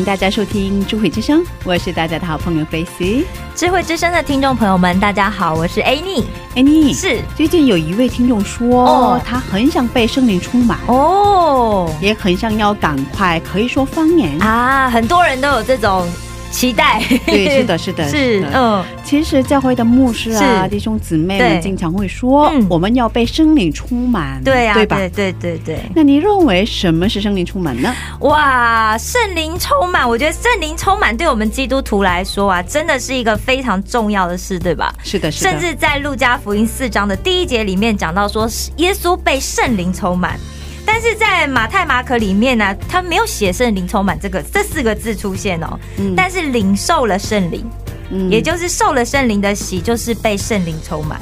迎大家收听《智慧之声》，我是大家的好朋友 Grace。智慧之声的听众朋友们，大家好，我是 Annie。哎，你是最近有一位听众说，哦他很想被圣灵充满，哦也很想要赶快可以说方言。啊，很多人都有这种期待。对，是的，是的，是的嗯，其实教会的牧师啊、弟兄姊妹们经常会说，嗯我们要被圣灵充满，对呀、对吧？对对对对。那你认为什么是圣灵充满呢？哇，圣灵充满，我觉得圣灵充满对我们基督徒来说啊，真的是一个非常重要的事，对吧？是的，是的，甚至在路加福音四章的第一节里面讲到说，耶稣被圣灵充满。但是在马太、马可里面呢、他没有写“圣灵充满”这个这四个字出现哦，嗯但是领受了圣灵，嗯也就是受了圣灵的喜，就是被圣灵充满。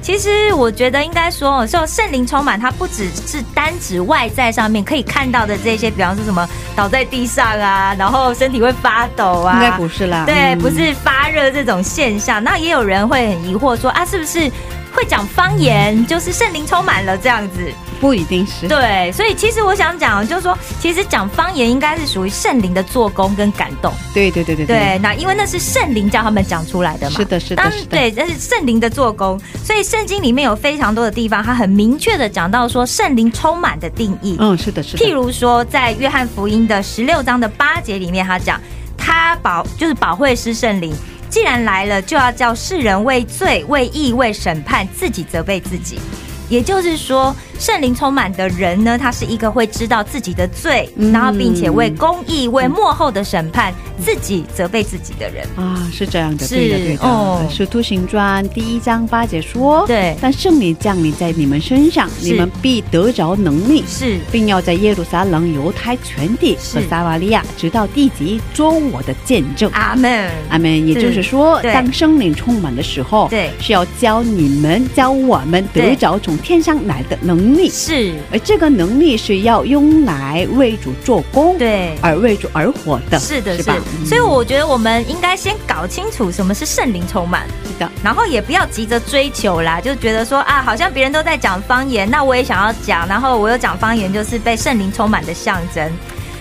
其实我觉得应该说，受圣灵充满，它不只是单指外在上面可以看到的这些，比方说什么倒在地上啊，然后身体会发抖啊，应该不是啦，对，嗯不是发热这种现象。那也有人会很疑惑说啊，是不是会讲方言就是圣灵充满了这样子？不一定是，对，所以其实我想讲，就是说，其实讲方言应该是属于圣灵的做工跟感动。对对对对对，那因为那是圣灵叫他们讲出来的嘛。是的，是的，是的，对，那是圣灵的做工，所以圣经里面有非常多的地方，它很明确的讲到说圣灵充满的定义。嗯，是的，是的，譬如说，在约翰福音的十六章的八节里面，他讲他保就是保惠师圣灵，既然来了，就要叫世人为罪、为义、为审判，自己责备自己。也就是说，圣灵充满的人呢，他是一个会知道自己的罪，嗯然后并且为公义、为幕后的审判，自己责备自己的人。啊，是这样的，是对的，对的。哦使徒行传第一章八节说，对但圣灵降临在你们身上，你们必得着能力，是并要在耶路撒冷、犹太全地和是撒瓦利亚，直到地极，做我的见证。阿门。阿门。也就是说，对当圣灵充满的时候，对是要教你们、教我们得着从天上来的能力，是，而这个能力是要用来为主做工，，对。而为主而活的，是的，是吧？所以我觉得我们应该先搞清楚什么是圣灵充满。是的，然后也不要急着追求啦，就觉得说啊，好像别人都在讲方言，那我也想要讲，然后我又讲方言，就是被圣灵充满的象征。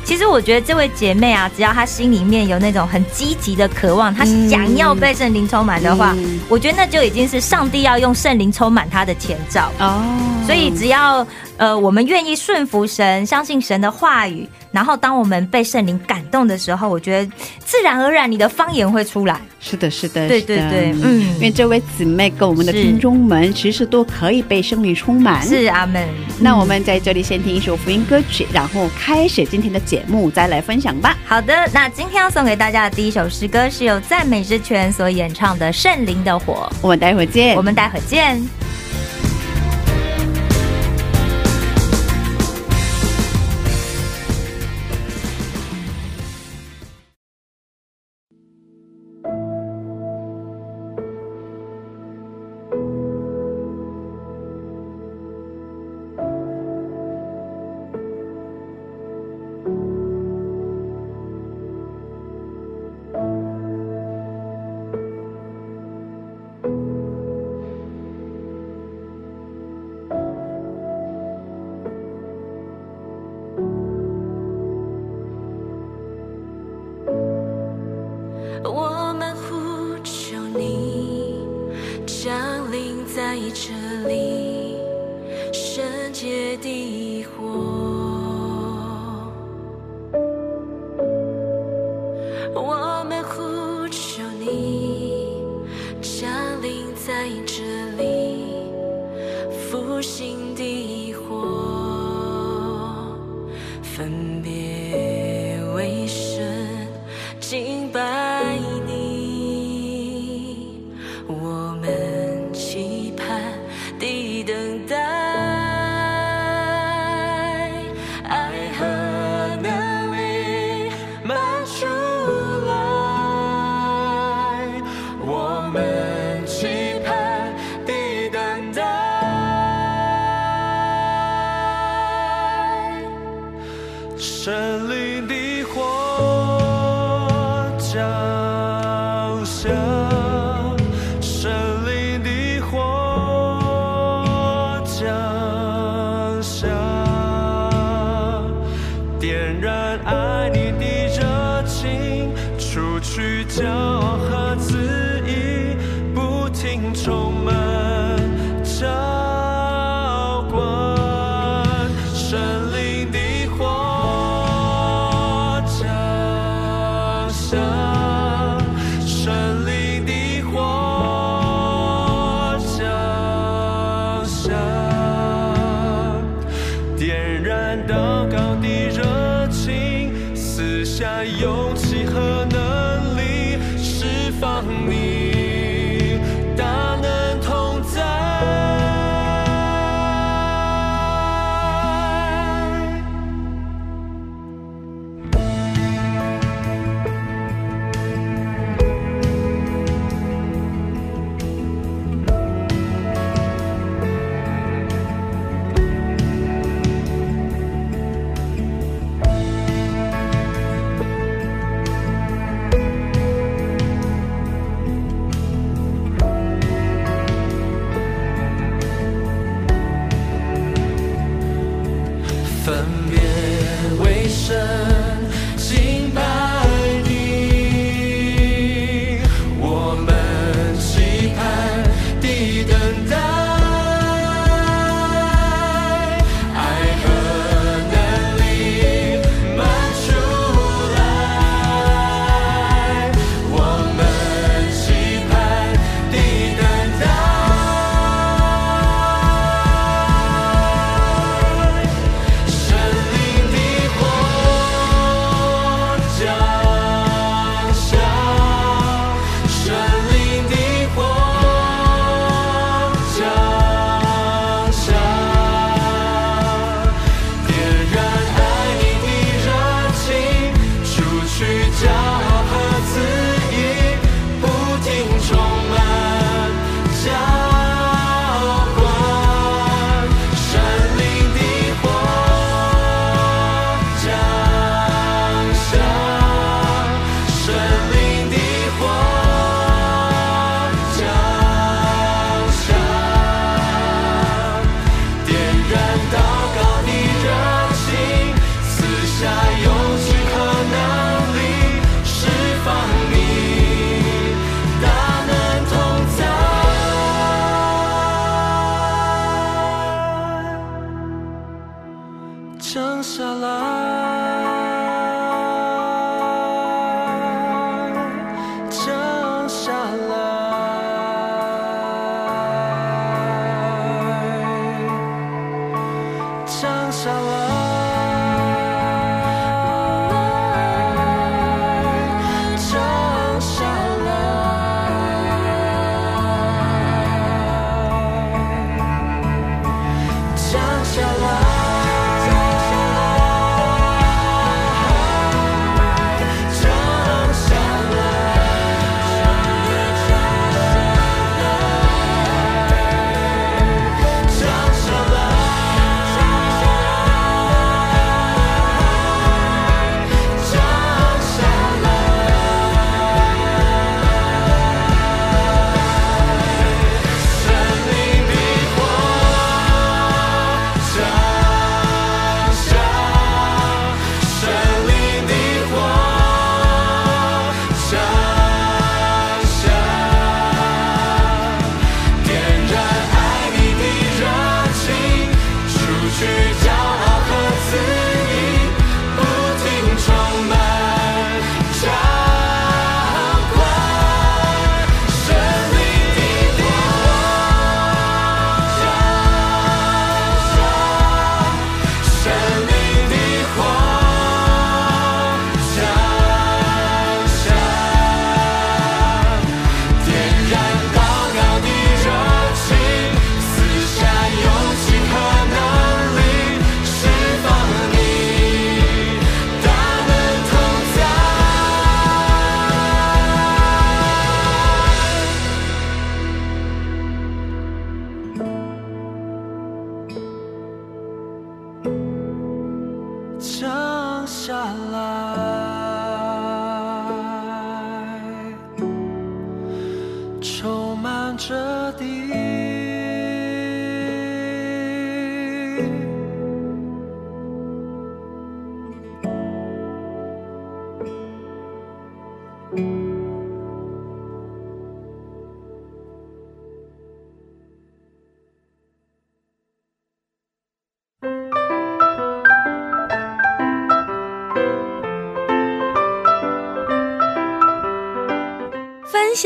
其实我觉得这位姐妹啊，只要她心里面有那种很积极的渴望，她想要被圣灵充满的话，嗯我觉得那就已经是上帝要用圣灵充满她的前兆。哦，所以只要呃我们愿意顺服神，相信神的话语，然后当我们被圣灵感动的时候，我觉得自然而然你的方言会出来。是的，是的，对对对嗯因为这位姊妹跟我们的是听众们，其实都可以被圣灵充满。是阿门。那我们在这里先听一首福音歌曲，然后开始今天的节目，再来分享吧。好的，那今天要送给大家的第一首诗歌是由赞美之泉所演唱的《圣灵的火我们待会儿见。》，我们待会儿见。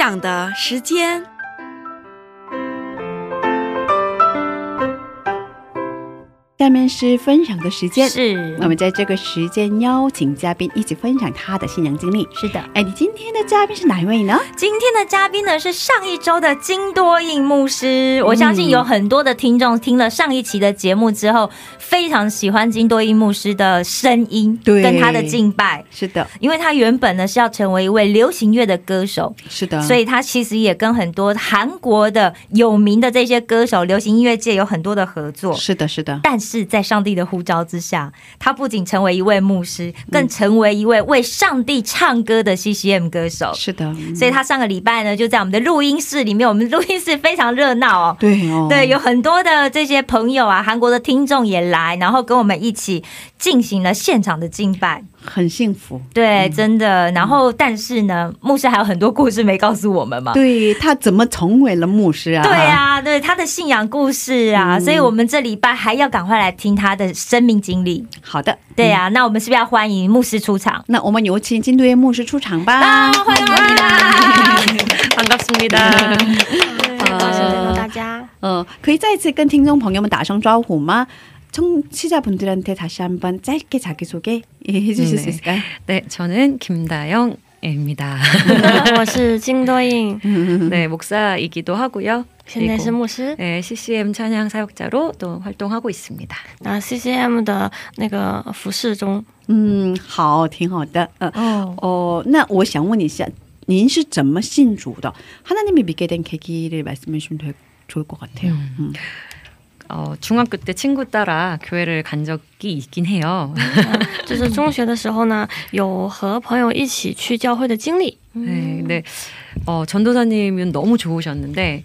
分享的时间。下面是分享的时间。是我们在这个时间邀请嘉宾一起分享他的信仰经历。是的。哎，你今天的嘉宾是哪一位呢？今天的嘉宾呢是上一周的金多印牧师，我相信有很多的听众听了上一期的节目之后，非常喜欢金多印牧师的声音，对跟他的敬拜，是的，因为他原本呢是要成为一位流行乐的歌手，是的，所以他其实也跟很多韩国的有名的这些歌手，流行音乐界有很多的合作。是的，是的，但是在上帝的呼召之下，他不仅成为一位牧师，更成为一位为上帝唱歌的 CCM 歌手。是的，所以他上个礼拜呢，就在我们的录音室里面，我们录音室非常热闹哦。对哦，对，有很多的这些朋友啊，韩国的听众也来，然后跟我们一起进行了现场的敬拜。很幸福。对，真的。然后，但是呢，牧师还有很多故事没告诉我们嘛。对他怎么成为了牧师啊？对啊，对他的信仰故事啊，所以我们这礼拜还要赶快来 听他的生命经历。好的，对啊，那我们是不是要欢迎牧师出场？那我们有请金队牧师出场吧。啊，欢迎欢迎啦！ 반갑습니다. 很高兴见到大家。呃，可以再次跟听众朋友们打声招呼吗？ 청취자분들한테 다시 한번 짧게 자기소개 해주실 수 네. 있을까요? 네, 저는 김다영 입니다. 我是金多印， 네, 목사이기도 하고요. 现在是 그리고 牧师。 네, CCM 찬양 사역자로 또 활동하고 있습니다. 那 CCM 的那个服饰中，嗯，好，挺好的。呃，哦，哦，那我想问一下，您是怎么信主的？하나님이믿게된계기를말씀해주시면좋을것같아요 음. 음. 어, 중학교 때 친구 따라 교회를 간 적이 있긴 해요. 就是中学的时候呢，有和朋友一起去教会的经历。 네, 근데 어, 전도사님은 너무 좋으셨는데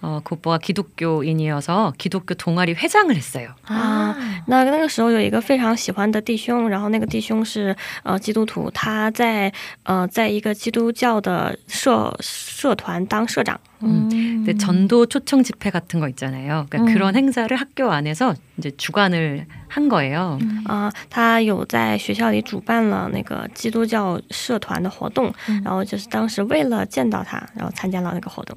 어, 그 오빠가 기독교인이어서 기독교 동아리 회장을 했어요. 啊，那那个时候有一个非常喜欢的弟兄，然后那个弟兄是呃基督徒，他在呃在一个基督教的社社团当社长。 근데 전도 초청 집회 같은 거 있잖아요. 그러니까 음. 그런 행사를 학교 안에서 이제 주관을 한 거예요. 啊、他有在学校里主办了那个基督教社团的活动，然后就是当时为了见到他，然后参加了那个活动。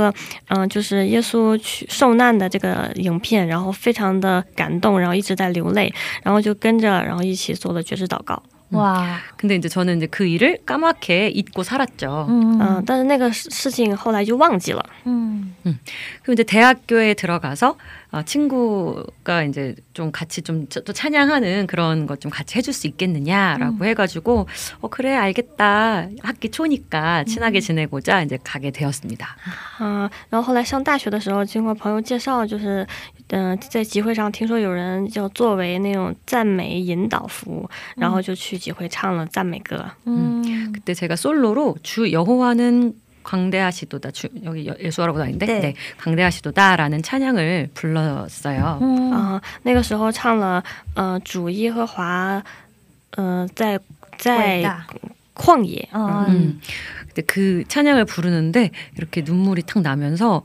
嗯、就是耶稣去受难的这个影片，然后非常的感动，然后一直在流泪，然后就跟着，然后一起做了绝志祷告。 와， 근데 이제 저는 이제 그 일을 까맣게 잊고 살았죠. 嗯、嗯但是那个事事情后来就忘记了。嗯 그리고 이제 대학교에 들어가서 어, 친구가 이제 좀 같이 좀 또 찬양하는 그런 것 좀 같이 해줄 수 있겠느냐라고 해가지고 어 그래 알겠다 학기 초니까 친하게 지내고자 이제 가게 되었습니다. 嗯、然后后来上大学的时候，经过朋友介绍，就是， 嗯、在集会上听说有人要作为那种赞美引导服务，然后就去集会唱了赞美歌。 음. 그때 제가 솔로로 주 여호와는 광대하시도다 주, 여기 여- 예수하라고 나있는데 네. 네. 광대하시도다라는 찬양을 불렀어요. 嗯啊、那个时候唱了，呃，主耶和华，呃，在在旷野， 어, 嗯 음. 근데 그 찬양을 부르는데 이렇게 눈물이 탁 나면서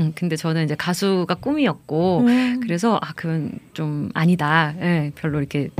음, 근데 저는 이제 가수가 꿈이었고 음. 그래서 아 그건 좀 아니다. 예, 별로 이렇게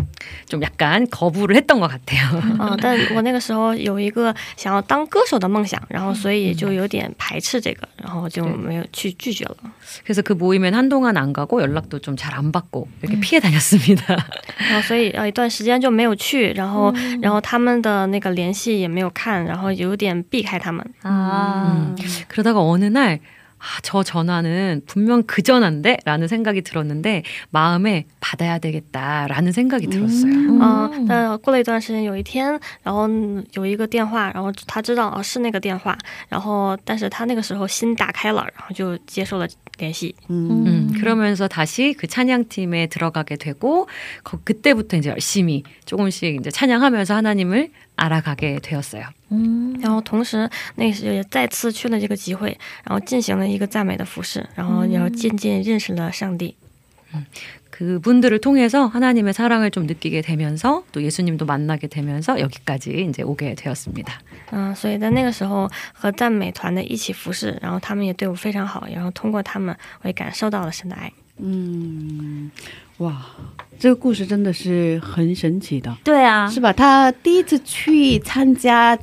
좀 약간 거부를 했던 것 같아요.啊、但我那个时候有一个想要当歌手的梦想，然后所以就有点排斥这个，然后就没有去拒绝了。 그래서 그 모임엔 한동안 안 가고 연락도 좀 잘 안 받고 이렇게 피해 다녔습니다. 然后所以呃一段时间就没有去，然后、然后他们的那个联系也没有看，然后有点避开他们。 아. 그러다가 어느 날 아, 저 전화는 분명 그 전화인데? 라는 생각이 들었는데 마음에 받아야 되겠다라는 생각이 들었어요. 嗯，但过了一段时间，有一天，然后嗯有一个电话，然后他知道哦是那个电话，然后但是他那个时候心打开了，然后就接受了联系。 음, 그러면서 다시 그 찬양팀에 들어가게 되고 거- 그때부터 이제 열심히 조금씩 이제 찬양하면서 하나님을 알아가게 되었어요. 然后同时，那时也再次去了这个集会，然后进行了一个赞美的服饰，然后然后渐渐认识了上帝。 그분들을 통해서 하나님의 사랑을 좀 느끼게 되면서 또 예수님도 만나게 되면서 여기까지 이제 오게 되었습니다. 嗯，所以在那个时候和赞美团的一起服侍，然后他们也对我非常好，然后通过他们，我也感受到了神的爱。嗯，哇，这个故事真的是很神奇的，对啊，是吧？他第一次去参加，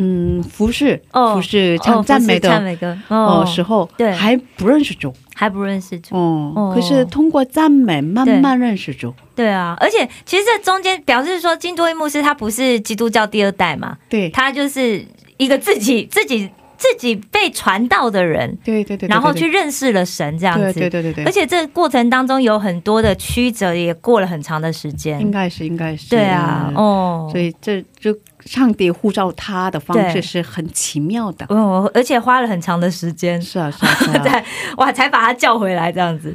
嗯，服饰，哦服饰哦唱赞美的赞美歌哦哦时候，对。还不认识主，还不认识主。哦，哦。可是通过赞美慢慢认识主，对啊，而且其实这中间表示说，金多伊牧师他不是基督教第二代嘛，对，他就是一个自己自己自己被传道的人，对对对，对然后去认识了神这样子。对对对对，而且这个过程当中有很多的曲折，也过了很长的时间应。该是应该是对啊，哦，所以这就上帝呼召他的方式是很奇妙的。哦，而且花了很长的时间，是啊，是啊，是啊。在哇才把他叫回来这样子。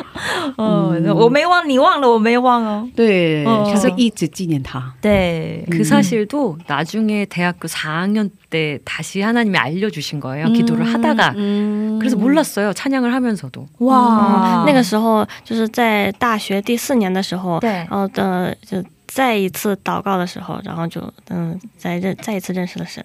哦，我没忘，你忘了，我没忘哦。 네, 어. 그래서 一直纪念他.对， 그 사실도 나중에 대학교 4학년 때 다시 하나님이 알려주신 거예요. 기도를 하다가. 그래서 몰랐어요. 찬양을 하면서도. 哇，那个时候就是在大学第四年的时候，对然后的就再一次祷告的时候，然后就嗯再认再一次认识了神。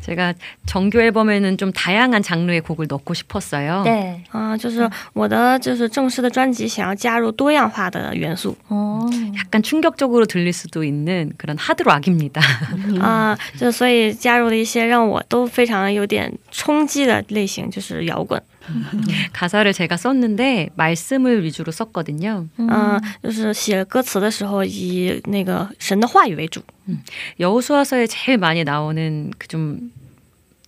제가 정규 앨범에는 좀 다양한 장르의 곡을 넣고 싶었어요. 对，啊、就是我的就是正式的专辑想要加入多样化的元素哦， 약간 충격적으로 들릴 수도 있는 그런 하드락입니다. 啊、就所以加入了一些让我都非常有点冲击的类型，就是摇滚。 가사를 제가 썼는데 말씀을 위주로 썼거든요. 嗯、就是写歌词的时候以那个神的话语为主。 여호수아서에 제일 많이 나오는 그 좀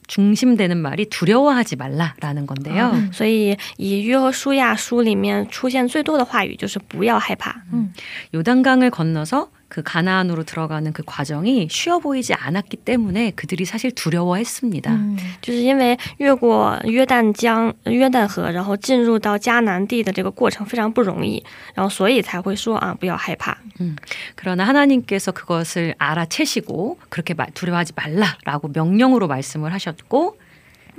중심되는 말이 두려워하지 말라라는 건데요. 所以以约和舒亚书里面出现最多的话语就是不要害怕。 요단강을 건너서 그 가나안으로 들어가는 그 과정이 쉬워 보이지 않았기 때문에 그들이 사실 두려워했습니다. 就是因为越过约旦江、约旦河，然后进入到迦南地的这个过程非常不容易，然后所以才会说啊，不要害怕。 그러나 하나님께서 그것을 알아채시고 그렇게 말- 두려워하지 말라라고 명령으로 말씀을 하셨고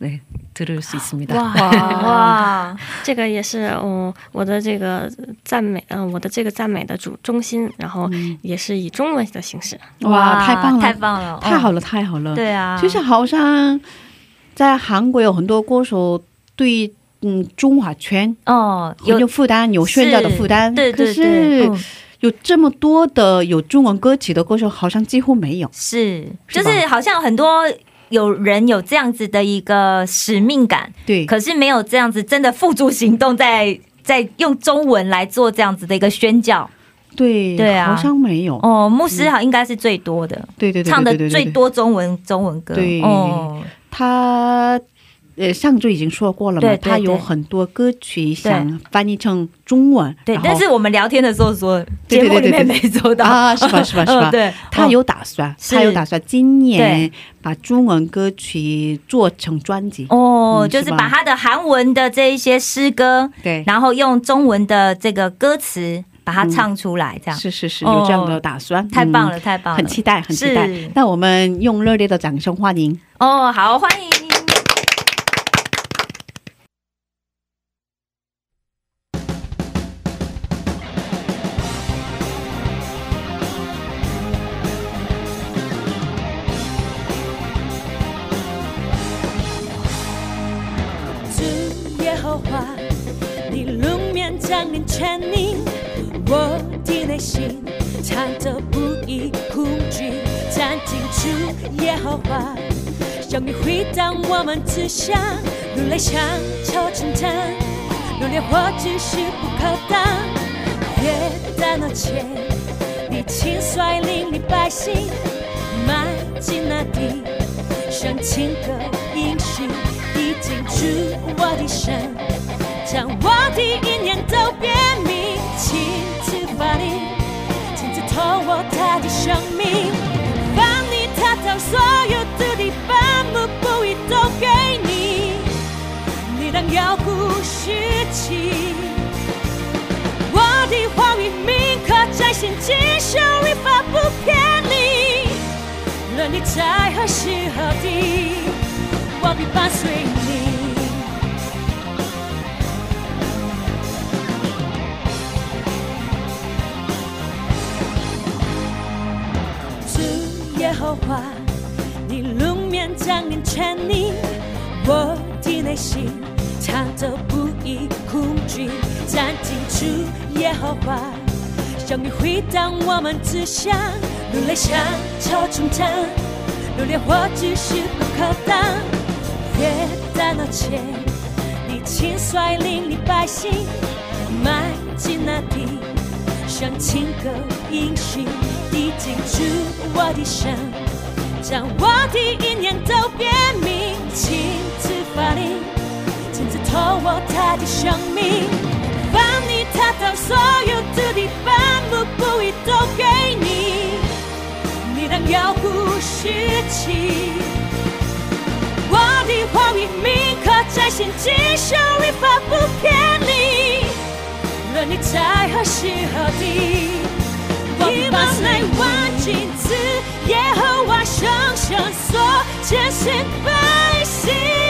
네, 들을 수 있습니다. 哇，这个也是嗯我的这个赞美嗯我的这个赞美的主中心，然后也是以中文的形式。哇，太棒了，太棒了，太好了，太好了。对啊，就是好像在韩国有很多歌手对嗯中华圈哦很有负担，有炫耀的负担。对对对，可是嗯有这么多的有中文歌曲的歌手，好像几乎没有。是，就是吧是好像很多 有人有这样子的一个使命感，对，可是没有这样子真的付诸行动在，在用中文来做这样子的一个宣教。对对啊好像没有。哦，牧师好应该是最多的，对对对，对唱的对对对最多中文中文歌。对哦，他呃上周已经说过了嘛，他有很多歌曲想翻译成中文，对，但是我们聊天的时候说，对对节目里面对对没做到。啊，是吧是吧是吧？嗯 对，他哦有打算，是他有打算今年把中文歌曲做成专辑。哦，嗯就是把他的韩文的这一些诗歌，对，然后用中文的这个歌词把它唱出来，这样。是是是，哦。有这样的打算，嗯太棒了，太棒了，很期待，很期待。那我们用热烈的掌声欢迎。哦，好，欢迎。们志向，如泪像潮成针，如烈火只是不可当，约旦那前，你轻率领你百姓迈进那地。像情歌音讯已经住我的身，将我的一念都变明，亲自发力，亲自透我他的生命，鼓士气。我的话语铭刻在心，经受律法不偏离。论你在何时何地，我必伴随你。主耶和华，你露面降临全地，我的内心藏着不已恐惧，站进主耶和华。向你回荡我们志向，如泪像潮冲腾，如烈火只是不可当。约旦那前，你亲率领你百姓迈进那地，像情歌音讯已经住我的身，将我的意念都变明，亲自发力，亲自透我他的生命。把你踏到所有的地方，幕布一都给你，你当要鼓士气。我的话语铭刻在心，经受律法不偏离。论你在何时何地，我必伴随万金子，耶和华声声所拣选百姓。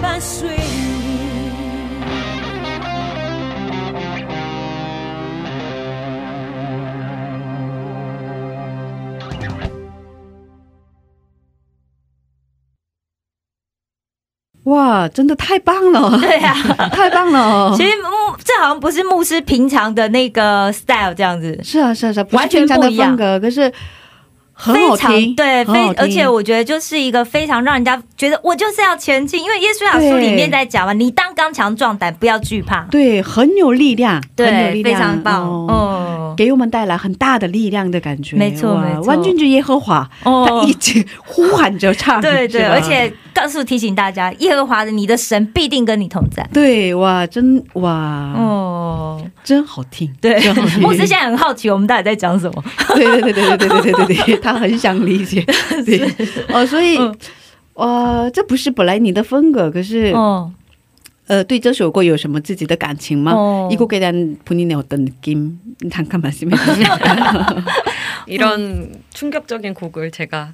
伴随你。哇，真的太棒了！对啊，太棒了！其实牧这好像不是牧师平常的那个 style 这样子，是啊，是啊，是啊，完全不一样风格，可是很好非常听，对，非而且我觉得就是一个非常让人家觉得我就是要前进，因为耶稣亚书里面在讲嘛，你当刚强壮胆，不要惧怕，对，很有力量，很有对，非力量，常棒，哦哦。给我们带来很大的力量的感觉。没错哇没错。万军之耶和华，哦。他一直呼喊着唱，对对，而且告诉提醒大家，耶和华的你的神必定跟你同在。对哇，真哇，哦，真好听，对牧师现在很好奇我们到底在讲什么。对对对对对对对对对对， 他很想理解，对哦，所以。嗯呃，这不是本来你的风格，可是、哦，呃，对这首歌有什么自己的感情吗？ 어. 이 곡에 대한 본인의 어떤 느낌 잠깐 말씀해 주세요. 이런 충격적인 곡을 제가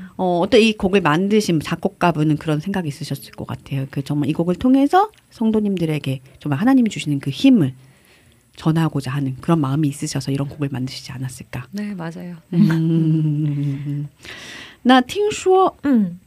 어, 어떤 이 곡을 만드신 작곡가분은 그런 생각이 있으셨을 것 같아요. 그 정말 이 곡을 통해서 성도님들에게 정말 하나님이 주시는 그 힘을 전하고자 하는 그런 마음이 있으셔서 이런 곡을 만드시지 않았을까? 네, 맞아요. 음, 나听说, 음.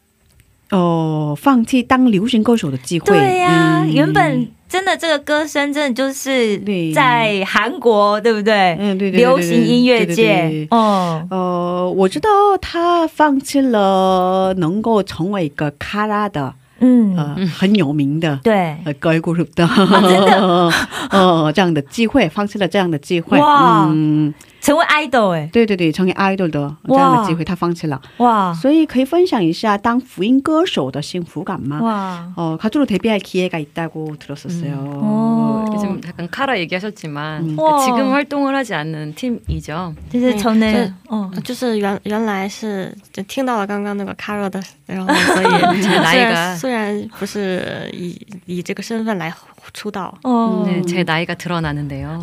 呃，放弃当流行歌手的机会。对呀，嗯。原本真的这个歌声真的就是在韩国，对不对？嗯，对对对对流行音乐界。对，哦，呃，我知道他放弃了能够成为一个卡拉的嗯，呃很有名的对，呃 girl group 的。真的。呃 这样的机会，放弃了这样的机会。哇。嗯，成为 idol 哎，对对对，成为 idol 的这样的机会，他放弃了。哇所以可以分享一下当福音歌手的幸福感吗？ 와， 어, 가수로 데뷔할 기회가 있다고 들었었어요. 어. 요즘 약간 카라 얘기하셨지만 음. 와. 지금 활동을 하지 않는 팀이죠. 就是从那对哦，就是原原来是就听到了刚刚那个 Caro 的，然后所以虽哪一个然虽然不是以以这个身份来出道，哦， 네, 제 나이가 드러나는데요.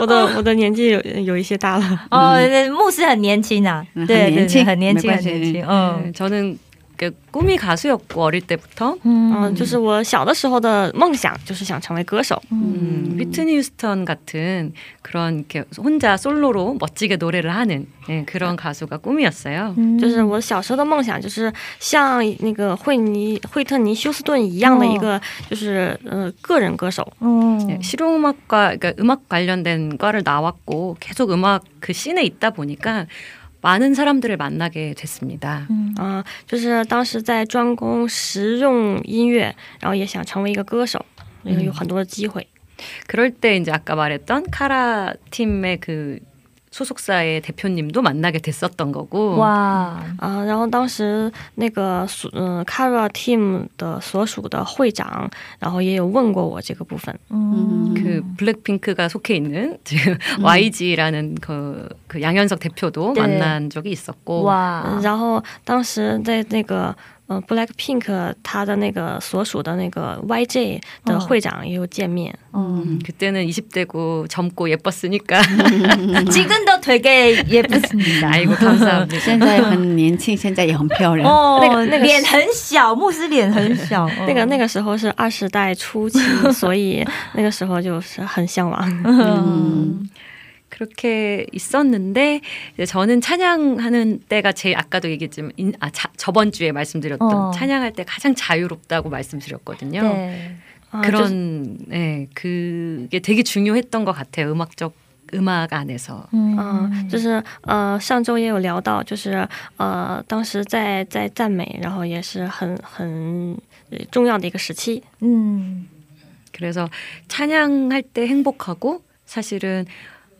我的我的年纪有有一些大了。哦，对牧师很年轻啊，嗯对对对，很年轻很年轻，没关系很年轻，嗯 네, 저는 그 꿈이 가수였고 어릴 때부터 嗯，就是我小的时候的梦想就是想成为歌手。 음, 휘트니 휴스턴 같은 그런 이렇게 혼자 솔로로 멋지게 노래를 하는 예, 그런 가수가 꿈이었어요. 就是我小时候的梦想，就是像那个惠尼惠特尼休斯顿一样的一个，就是呃个人歌手。 음. 예, 실용음악과 그러니까 음악 관련된 과를 나왔고 계속 음악 그 씬에 있다 보니까 많은 사람들을 만나게 됐습니다. 啊、就是当时在专攻实用音乐，然后也想成为一个歌手，有有很多的机会。 그럴 때 이제 아까 말했던 카라 팀의 그 소속사의 대표님도 만나게 됐었던 거고 哇，啊、然后当时那个所嗯 Kara Team 的所属的会长，然后也有问过我这个部分。 음. 그 블랙핑크가 속해 있는 지금 YG라는 그, 그 양현석 대표도 네. 만난 적이 있었고 哇嗯，然后当时在那个 呃 Blackpink 他的那个所属的那个 YJ 的会长也有见面。 음, 그때는 20대고 젊고 예뻤으니까 지금도 되게 예쁘습니다. 아이고 감사합니다. 现在很年轻，现在也很漂亮。哦，那个那个脸很小，牧师脸很小，那个那个时候是二十代初期，所以那个时候就是很向往。 음. 그렇게 있었는데 이제 저는 찬양하는 때가 제일 아까도 얘기했지만 인- 아 자, 저번 주에 말씀드렸던 어. 찬양할 때 가장 자유롭다고 말씀드렸거든요. 네. 啊就是 그런 네, 그게 되게 중요했던 것 같아요. 음악적 음악 안에서. 嗯，就是呃，上周也有聊到，就是呃，当时在在赞美，然后也是很很呃重要的一个时期。 음. 그래서 찬양할 때 행복하고 사실은 어, 그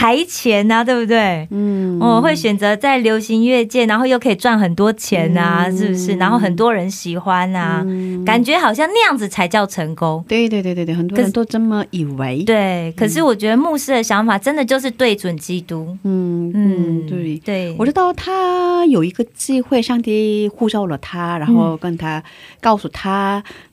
台前呐、对不对？嗯哦，会选择在流行乐界，然后又可以赚很多钱啊，嗯是不是？然后很多人喜欢啊，嗯感觉好像那样子才叫成功。对对对对对，很多人都这么以为。对，可是我觉得牧师的想法真的就是对准基督。嗯嗯嗯，对。对，我知道他有一个机会，上帝呼召了他，然后跟他告诉他，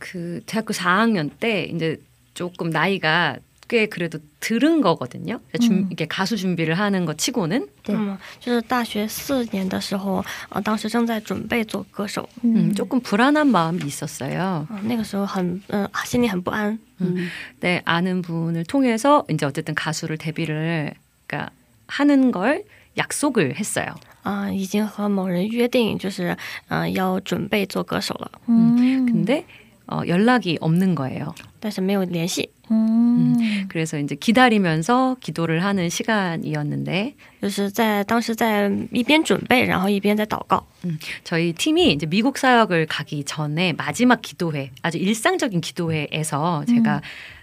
그 대학교 4학년 때 이제 조금 나이가 꽤 그래도 들은 거거든요. 준, 이게 가수 준비를 하는 거 치고는 对嗯，就是大学四年的时候，呃，当时正在准备做歌手， 음, 조금 불안한 마음이 있었어요. 啊、那个时候很，嗯、啊心里很不安， 네, 아는 분을 통해서 이제 어쨌든 가수를 데뷔를 그러니까 하는 걸 약속을 했어요. 啊、已经和某人约定，就是，嗯、要准备做歌手了， 근데 어, 연락이 없는 거예요. 但是没有联系， 음. 그래서 이제 기다리면서 기도를 하는 시간이었는데 就是在当时在一边准备，然后一边在祷告。 저희 팀이 이제 미국 사역을 가기 전에 마지막 기도회, 아주 일상적인 기도회에서 제가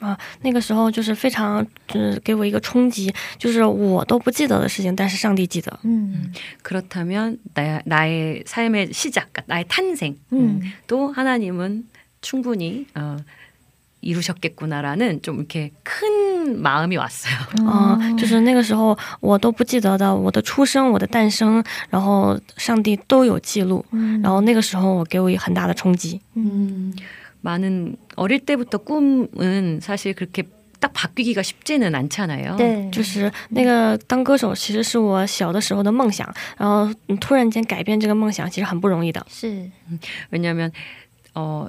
啊，那个时候就是非常，就是给我一个冲击，就是我都不记得的事情，但是上帝记得。 음. 그렇다면 나, 나의 삶의 시작, 그러니까 나의 탄생도 음. 하나님은 충분히 어, 이루셨겠구나라는 좀 이렇게 큰 마음이 왔어요. 啊、就是那个时候我都不记得的，我的出生、我的诞生，然后上帝都有记录，然后那个时候我给我一个很大的冲击。 많은 어릴 때부터 꿈은 사실 그렇게 딱 바뀌기가 쉽지는 않잖아요. 对，就是那个当歌手，其实是我小的时候的梦想，然后嗯突然间改变这个梦想，其实很不容易的。是， 왜냐하면 어,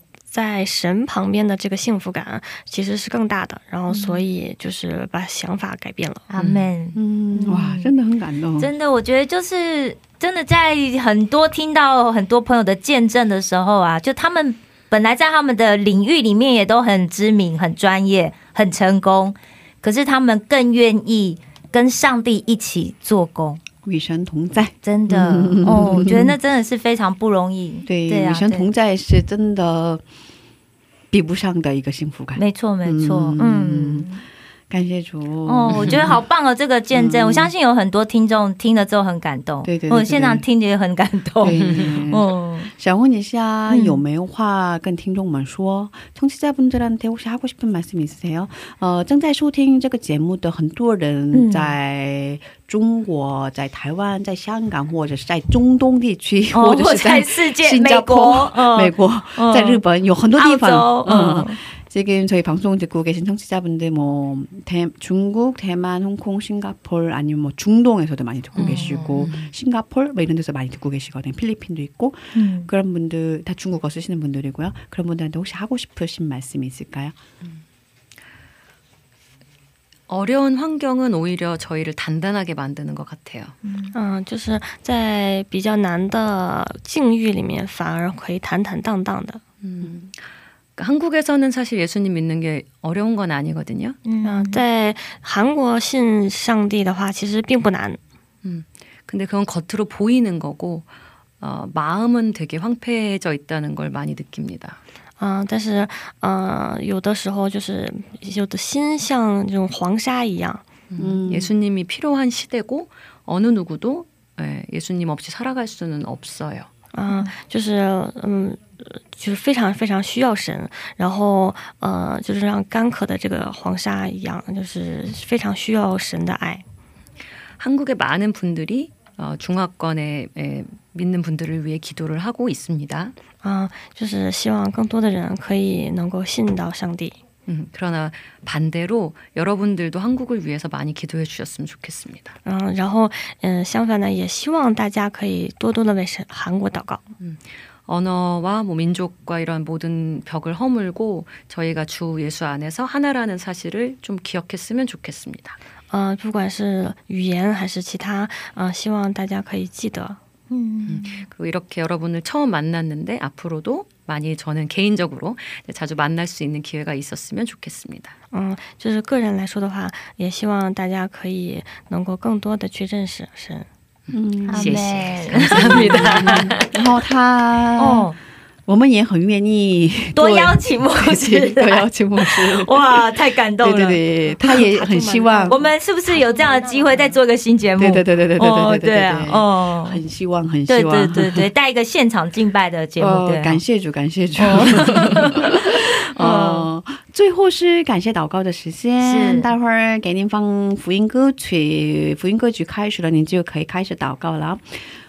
在神旁边的这个幸福感其实是更大的，然后所以就是把想法改变了。阿门。嗯，哇，真的很感动。真的，我觉得就是真的，在很多听到很多朋友的见证的时候啊，就他们本来在他们的领域里面也都很知名、很专业、很成功，可是他们更愿意跟上帝一起做工。与神同在。真的、哦，我觉得那真的是非常不容易。对，对啊，与神同在是真的比不上的一个幸福感。没错，没错，嗯嗯感谢主。哦，我觉得好棒哦，这个见证，嗯我相信有很多听众听了之后很感动，对对对我现场听着也很感动，对哦，想问一下，嗯有没有话跟听众们说？청취자분들한테혹시하고싶은말씀이있으세요？呃，正在收听这个节目的很多人嗯在中国、在台湾、在香港，或者是在中东地区，哦或者是在世界新加坡、美国嗯美国嗯在日本有很多地澳方。洲，嗯 지금 저희 방송 듣고 계신 청취자분들 뭐 대, 중국, 대만, 홍콩, 싱가폴 아니면 뭐 중동에서도 많이 듣고 계시고 싱가폴 뭐 이런 데서 많이 듣고 계시거든요. 필리핀도 있고 음. 그런 분들 다 중국어 쓰시는 분들이고요. 그런 분들한테 혹시 하고 싶으신 말씀이 있을까요? 어려운 환경은 오히려 저희를 단단하게 만드는 것 같아요. 嗯，就是在比较难的境遇里面，反而可以坦坦荡荡的。 음. 그러니까 한국에서는 사실 예수님 믿는 게 어려운 건 아니거든요. 嗯、在韩国信上帝的话，其实并不难。 근데 그건 겉으로 보이는 거고 어, 마음은 되게 황폐해져 있다는 걸 많이 느낍니다. 嗯、但是，呃，有的时候就是有的心像这种黄沙一样， 음. 예수님이 필요한 시대고 어느 누구도 예, 예수님 없이 살아갈 수는 없어요. 嗯、就是嗯，就是非常非常需要神，然后呃，就是像干渴的这个黄沙一样，就是非常需要神的爱。 한국의 많은 분들이 어, 중화권에 에, 믿는 분들을 위해 기도를 하고 있습니다. 啊、就是希望更多的人可以能够信到上帝。 음, 그러나 반대로 여러분들도 한국을 위해서 많이 기도해 주셨으면 좋겠습니다. 嗯，然后嗯，相反呢，也希望大家可以多多的为神韩国祷告。 언어와 뭐 민족과 이런 모든 벽을 허물고 저희가 주 예수 안에서 하나라는 사실을 좀 기억했으면 좋겠습니다. 嗯、不管是语言还是其他，嗯、希望大家可以记得。 음. 그리고 이렇게 여러분을 처음 만났는데 앞으로도 많이 저는 개인적으로 자주 만날 수 있는 기회가 있었으면 좋겠습니다. 嗯，就是个人来说的话，也希望大家可以能够更多的去认识神。 음. 시시. 아멘. 감사합니다. 然后他，哦， 我们也很愿意 多邀请牧师多邀请牧师。哇，太感动了。对对对，他也很希望我们是不是有这样的机会再做一个新节目？对对对对对对哦对对对啊，哦，很希望，很希望，对对对，带一个现场敬拜的节目，哦对啊，感谢主，感谢主。哦，最后是感谢祷告的时是间，待会儿给您放福音歌曲，福音歌曲开始了，您就可以开始祷告了。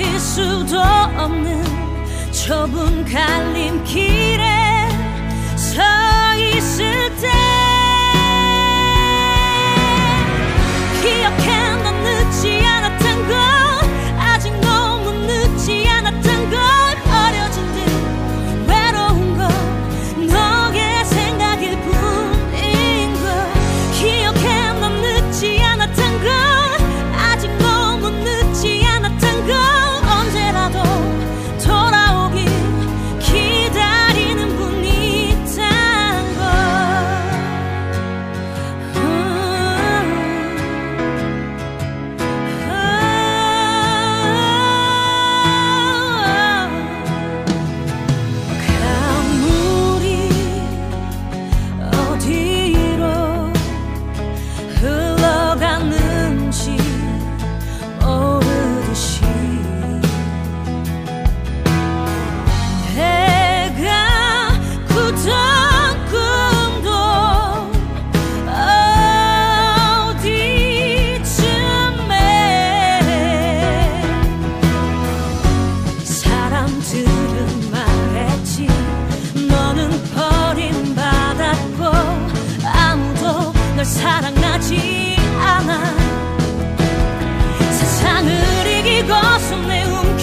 버틸 수도 없는 좁은 갈림길에 서 있을 때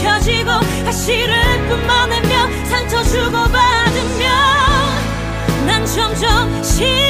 움켜쥐고 가시를 뿜어내며 상처 주고받으며 난 점점 시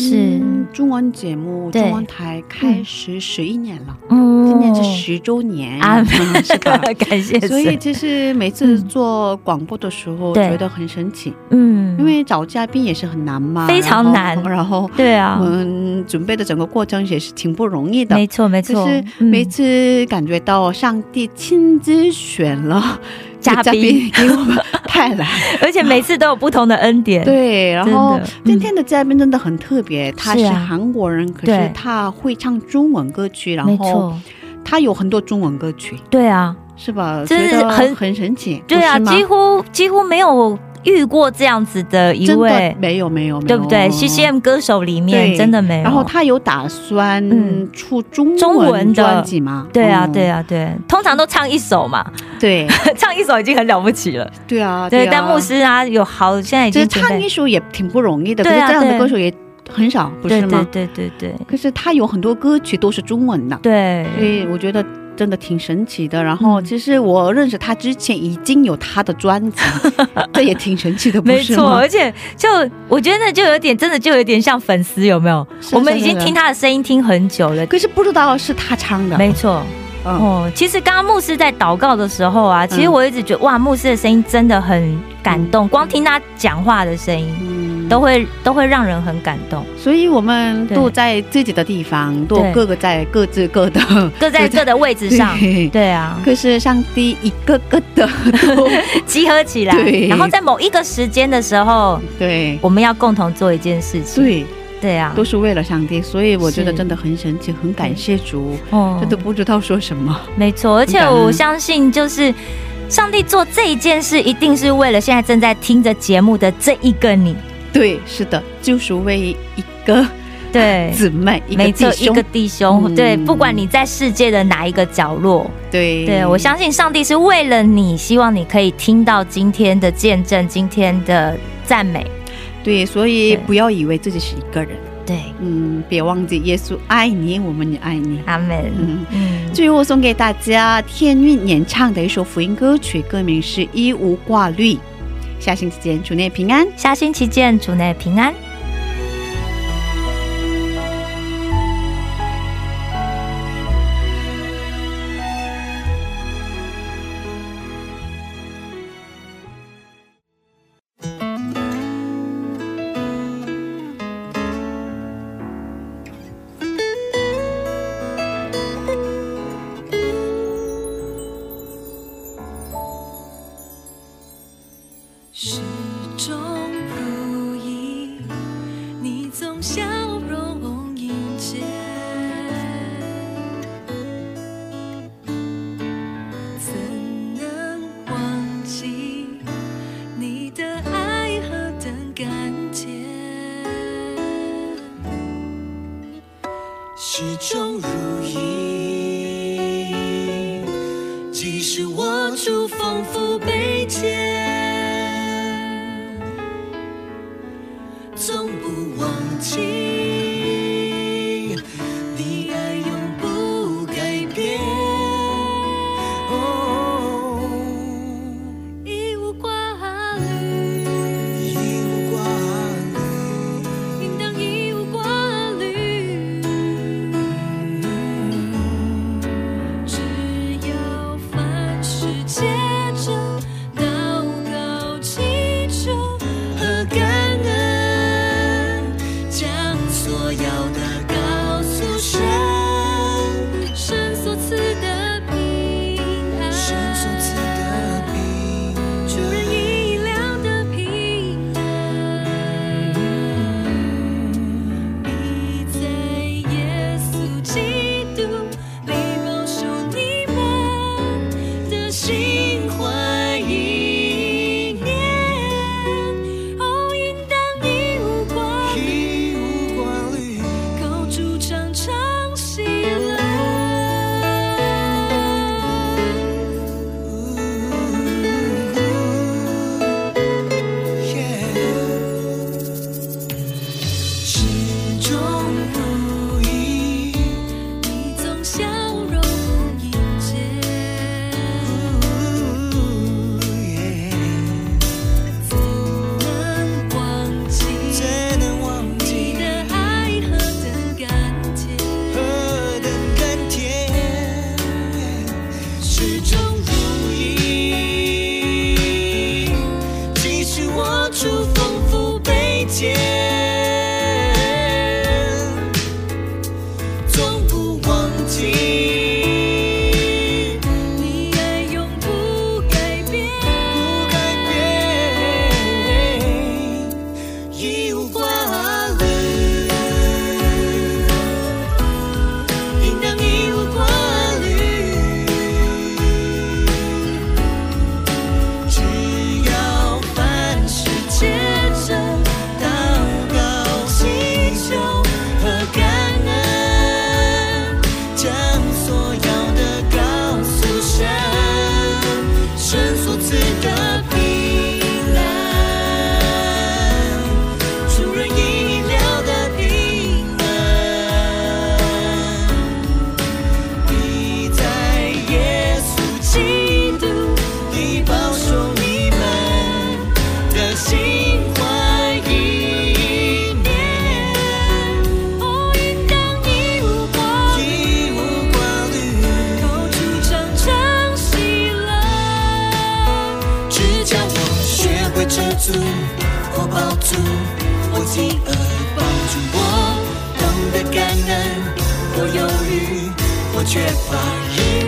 们是。中文节目对。中文台开始十一年了，嗯。今年是十周年。啊嗯 是吧？感谢，所以其实每次做广播的时候，觉得很神奇，嗯。因为找嘉宾也是很难嘛，非常难。然后对啊。我，们准备的整个过程也是挺不容易的。没错没错。就是，嗯。每次感觉到上帝亲自选了嘉嘉宾。给我们派来，而且每次都有不同的恩典，对，然后今天的嘉宾真的很特别，他是韩国人，可是他会唱中文歌曲，然后他有很多中文歌曲，对啊，是吧？真是很很神奇，对啊，几乎几乎没有遇过这样子的一位，没有没有，没有。对不对？CCM 歌手里面真的没有。然后他有打算嗯。出中中文专辑吗？对啊，嗯对啊，对，通常都唱一首嘛，对。唱一首已经很了不起了。对啊，对，啊。但牧师啊，有好现在已经，唱一首也挺不容易的，可对这样的歌手也很少，不对对是吗？对对对。可是他有很多歌曲都是中文的，对。所以我觉得真的挺神奇的。然后嗯其实我认识他之前已经有他的专辑，这也挺神奇的，不没错，而？且就我觉得那就有点真的就有点像粉丝，有没有？我们已经听他的声音听很久了。可是不知道是他唱的，没错，嗯，哦，其实刚刚牧师在祷告的时候啊，其实嗯我一直觉得哇，牧师的声音真的很感动，光听他讲话的声音嗯都会都会让人很感动，所以我们都在自己的地方，都各个在各自各的 各在各的位置上。对对啊，可是上帝一个个的 都集合起来，然后在某一个时间的时候，对我们要共同做一件事情。对，对啊，都是为了上帝，所以我觉得真的很神奇，很感谢主，哦真的不知道说什么。没错，而且我相信，就是上帝做这一件事，一定是为了现在正在听着节目的这一个你。对，是的，就是为一个对，姊妹，没错，弟兄。一个，弟兄，嗯。对，不管你在世界的哪一个角落，对，对我相信上帝是为了你，希望你可以听到今天的见证，今天的赞美。对，所以不要以为自己是一个人，对，嗯，别忘记耶稣爱你，我们也爱你。阿门。嗯，嗯，最后送给大家天韵演唱的一首福音歌曲，歌名是《一无挂虑》。下星期见，主内平安。下星期见，主内平安。我足，我饱足，我饥饿，帮助我懂得感恩。我忧虑，我缺乏。